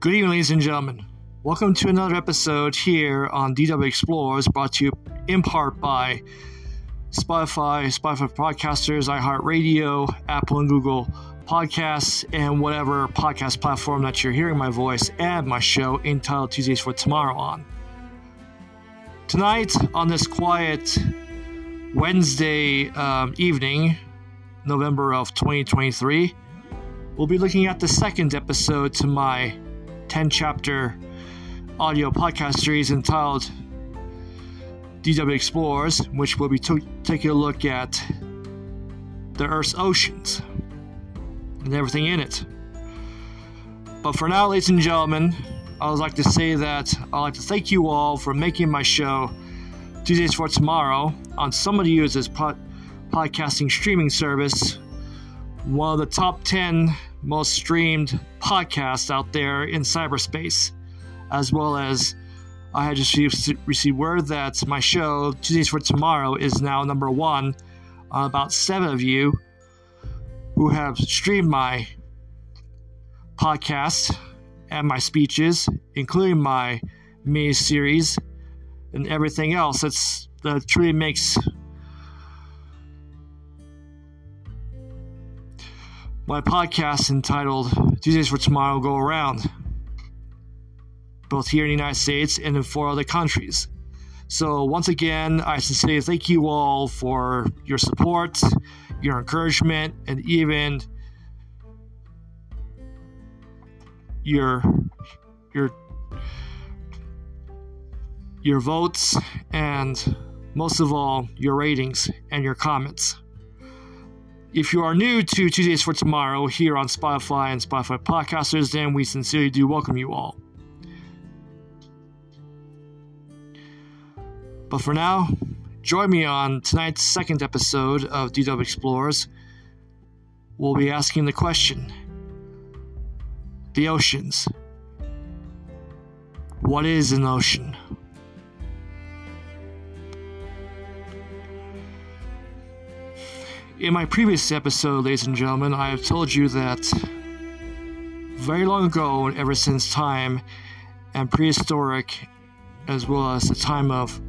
Good evening, ladies and gentlemen. Welcome to another episode here on DW Explorers, brought to you in part by Spotify, Spotify Podcasters, iHeartRadio, Apple and Google Podcasts, and whatever podcast platform that you're hearing my voice and my show entitled Tuesdays for Tomorrow on. Tonight, on this quiet Wednesday um, evening, November of 2023, we'll be looking at the second episode to my 10 chapter audio podcast series entitled DW Explorers, which will be t- taking a look at the Earth's oceans and everything in it. But for now, ladies and gentlemen, I would like to say that I'd like to thank you all for making my show Tuesdays for Tomorrow on somebody uses pod- podcasting streaming service. One of the top 10 most streamed podcasts out there in cyberspace, as well as I had just received word that my show, Tuesdays for Tomorrow, is now number one on about seven of you who have streamed my podcast and my speeches, including my mini series and everything else. That's that truly makes my podcast entitled Tuesdays for Tomorrow go around, both here in the United States and in four other countries. So, once again, I sincerely thank you all for your support, your encouragement, and even your your your votes and most of all your ratings and your comments. If you are new to Tuesdays for Tomorrow here on Spotify and Spotify Podcasters, then we sincerely do welcome you all. But for now, join me on tonight's second episode of DW Explorers. We'll be asking the question the oceans. What is an ocean? In my previous episode, ladies and gentlemen, I have told you that very long ago, ever since time and prehistoric, as well as the time of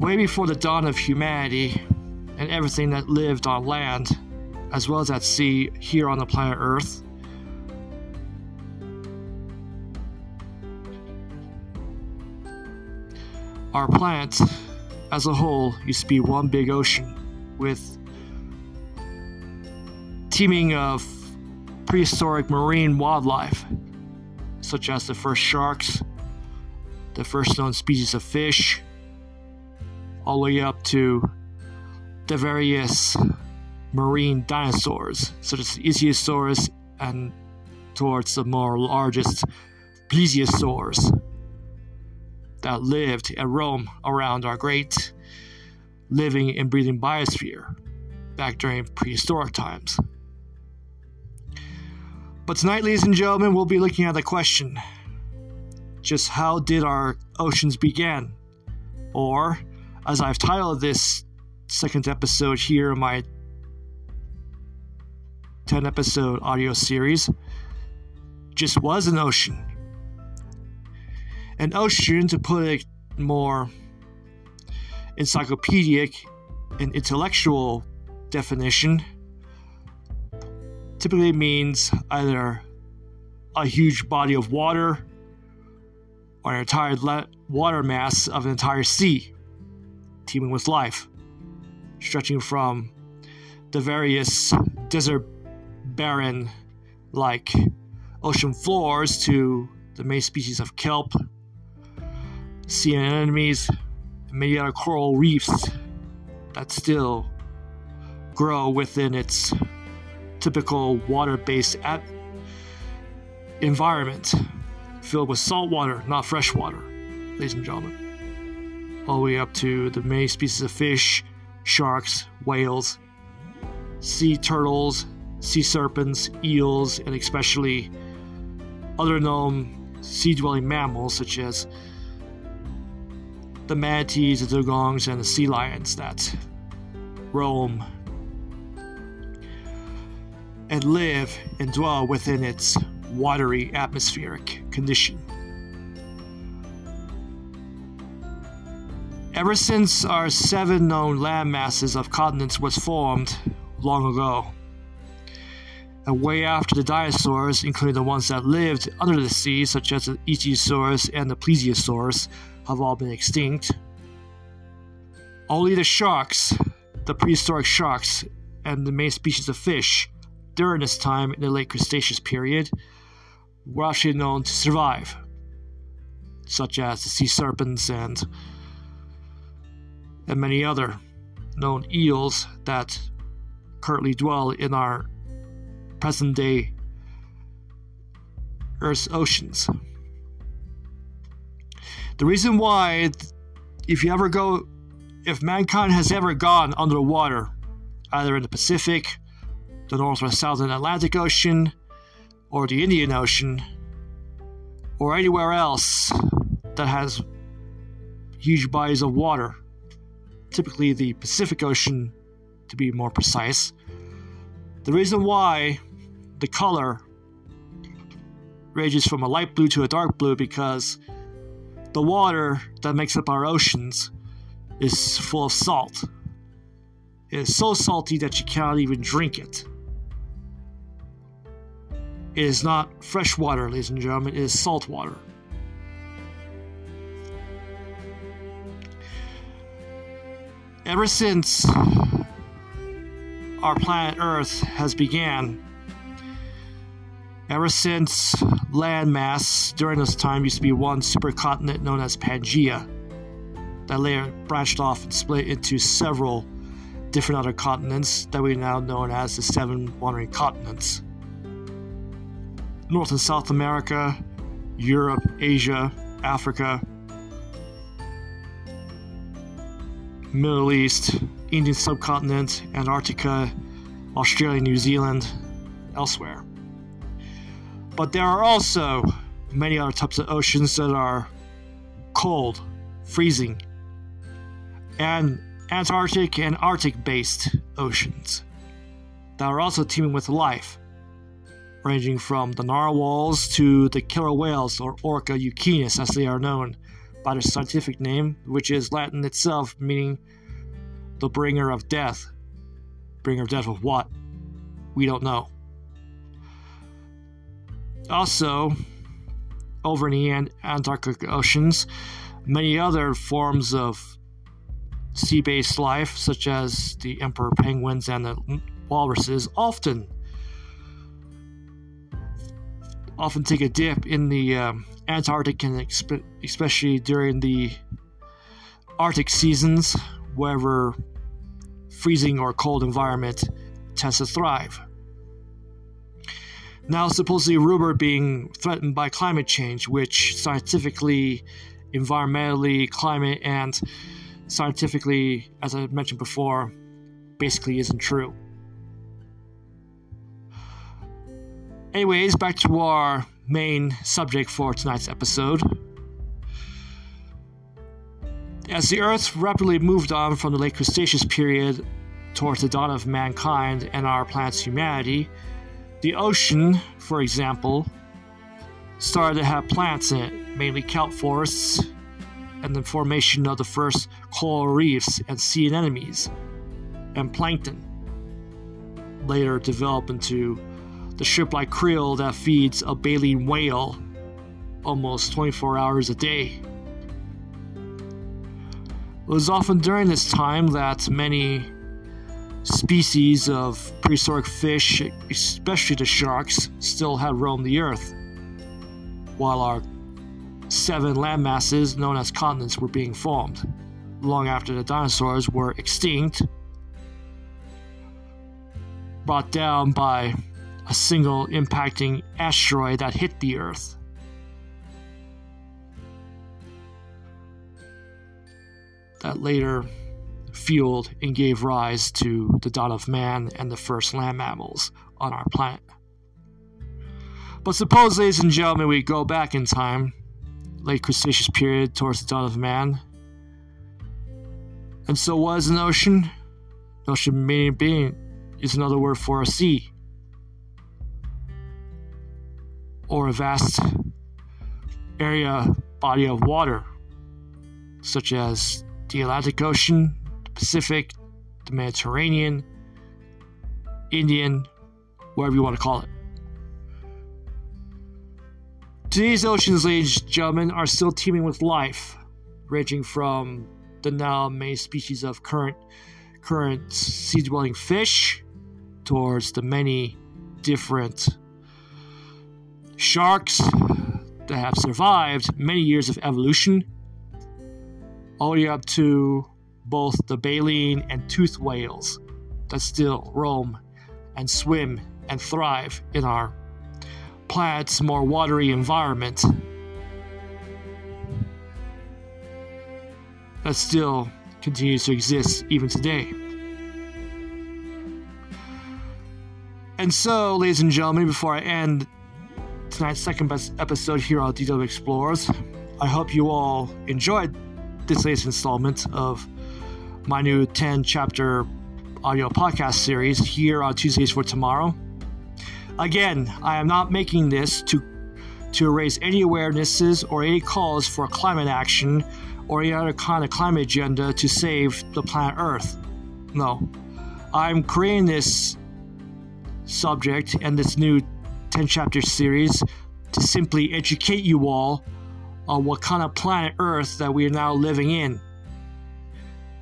way before the dawn of humanity and everything that lived on land, as well as at sea here on the planet Earth, Our planet as a whole used to be one big ocean with teeming of prehistoric marine wildlife, such as the first sharks, the first known species of fish, all the way up to the various marine dinosaurs, such as Ichthyosaurus and towards the more largest plesiosaurs that lived and roamed around our great living and breathing biosphere back during prehistoric times. But tonight, ladies and gentlemen, we'll be looking at the question just how did our oceans begin? Or, as I've titled this second episode here in my 10 episode audio series, just was an ocean an ocean, to put it more encyclopedic and intellectual definition, typically means either a huge body of water or an entire le- water mass of an entire sea teeming with life, stretching from the various desert barren like ocean floors to the main species of kelp sea anemones, and many other coral reefs that still grow within its typical water based environment filled with salt water, not fresh water, ladies and gentlemen. All the way up to the many species of fish, sharks, whales, sea turtles, sea serpents, eels, and especially other known sea dwelling mammals such as the manatees, the dugongs, and the sea lions that roam and live and dwell within its watery atmospheric condition. Ever since our seven known land masses of continents was formed long ago, and way after the dinosaurs, including the ones that lived under the sea, such as the Ichthyosaurus and the Plesiosaurus, have all been extinct. Only the sharks, the prehistoric sharks, and the main species of fish during this time in the late Cretaceous period were actually known to survive, such as the sea serpents and and many other known eels that currently dwell in our present day Earth's oceans. The reason why, if you ever go, if mankind has ever gone underwater, either in the Pacific, the North or Southern Atlantic Ocean, or the Indian Ocean, or anywhere else that has huge bodies of water, typically the Pacific Ocean to be more precise. The reason why the color ranges from a light blue to a dark blue because the water that makes up our oceans is full of salt. It is so salty that you cannot even drink it. It is not fresh water, ladies and gentlemen, it is salt water. Ever since our planet Earth has began, ever since landmass during this time used to be one supercontinent known as Pangaea, that later branched off and split into several different other continents that we now know as the seven wandering continents. North and South America, Europe, Asia, Africa, Middle East, Indian subcontinent, Antarctica, Australia, New Zealand, elsewhere. But there are also many other types of oceans that are cold, freezing, and Antarctic and Arctic based oceans that are also teeming with life, ranging from the narwhals to the killer whales or Orca euchenus as they are known by their scientific name, which is Latin itself, meaning the bringer of death. Bringer of death of what? We don't know. Also, over in the Antarctic oceans, many other forms of sea based life, such as the emperor penguins and the walruses, often often take a dip in the um, Antarctic and especially during the Arctic seasons, wherever freezing or cold environment tends to thrive. Now, supposedly rumored being threatened by climate change, which scientifically, environmentally, climate, and scientifically, as I mentioned before, basically isn't true. Anyways, back to our main subject for tonight's episode. As the Earth rapidly moved on from the late Cretaceous period towards the dawn of mankind and our planet's humanity, the ocean, for example, started to have plants in it, mainly kelp forests, and the formation of the first coral reefs and sea anemones, and plankton. Later developed into the ship like krill that feeds a baleen whale almost 24 hours a day. It was often during this time that many species of prehistoric fish, especially the sharks, still had roamed the earth, while our seven landmasses, known as continents, were being formed, long after the dinosaurs were extinct, brought down by a single impacting asteroid that hit the Earth. That later fueled and gave rise to the dawn of man and the first land mammals on our planet. But suppose, ladies and gentlemen, we go back in time, late Cretaceous period towards the dawn of man, And so, what is an ocean? Ocean meaning being is another word for a sea or a vast area body of water, such as the Atlantic Ocean, the Pacific, the Mediterranean, Indian, whatever you want to call it. Today's oceans, ladies and gentlemen, are still teeming with life, ranging from the now many species of current current sea-dwelling fish towards the many different sharks that have survived many years of evolution, all the way up to both the baleen and toothed whales that still roam and swim and thrive in our planet's more watery environment. That still continues to exist even today. And so, ladies and gentlemen, before I end tonight's second best episode here on DW Explorers, I hope you all enjoyed this latest installment of my new 10 chapter audio podcast series here on Tuesdays for Tomorrow. Again, I am not making this to to raise any awarenesses or any calls for climate action or any other kind of climate agenda to save the planet Earth. No. I'm creating this subject and this new 10 chapter series to simply educate you all on what kind of planet Earth that we are now living in.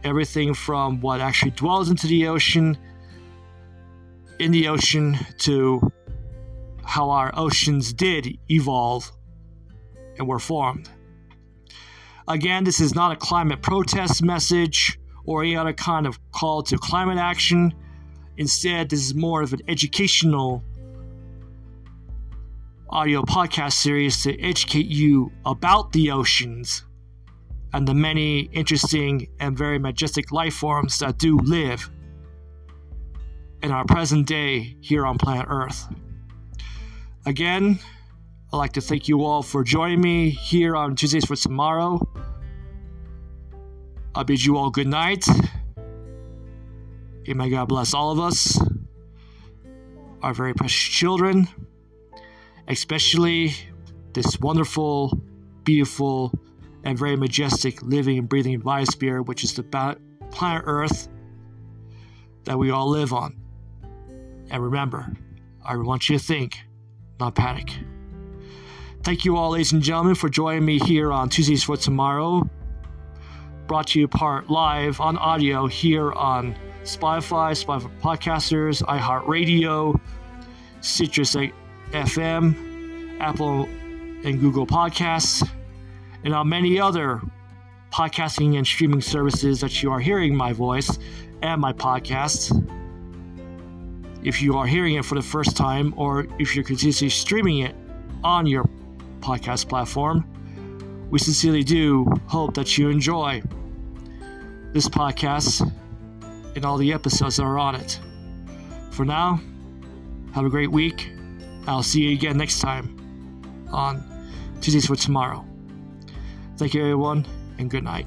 Everything from what actually dwells into the ocean, in the ocean, to how our oceans did evolve and were formed. Again, this is not a climate protest message or any other kind of call to climate action. Instead, this is more of an educational Uh, audio podcast series to educate you about the oceans and the many interesting and very majestic life forms that do live in our present day here on planet Earth. Again, I'd like to thank you all for joining me here on Tuesdays for Tomorrow. I bid you all good night. And may God bless all of us, our very precious children, especially this wonderful, beautiful, and very majestic living and breathing biosphere, which is the planet Earth that we all live on. And remember, I want you to think, not panic. Thank you all, ladies and gentlemen, for joining me here on Tuesdays for Tomorrow. Brought to you part live on audio here on Spotify, Spotify Podcasters, iHeartRadio, Citrus FM, Apple and Google Podcasts, and on many other podcasting and streaming services that you are hearing my voice and my podcast. If you are hearing it for the first time, or if you're continuously streaming it on your podcast platform. We sincerely do hope that you enjoy this podcast and all the episodes that are on it. For now, have a great week. I'll see you again next time on Tuesdays for Tomorrow. Thank you, everyone, and good night.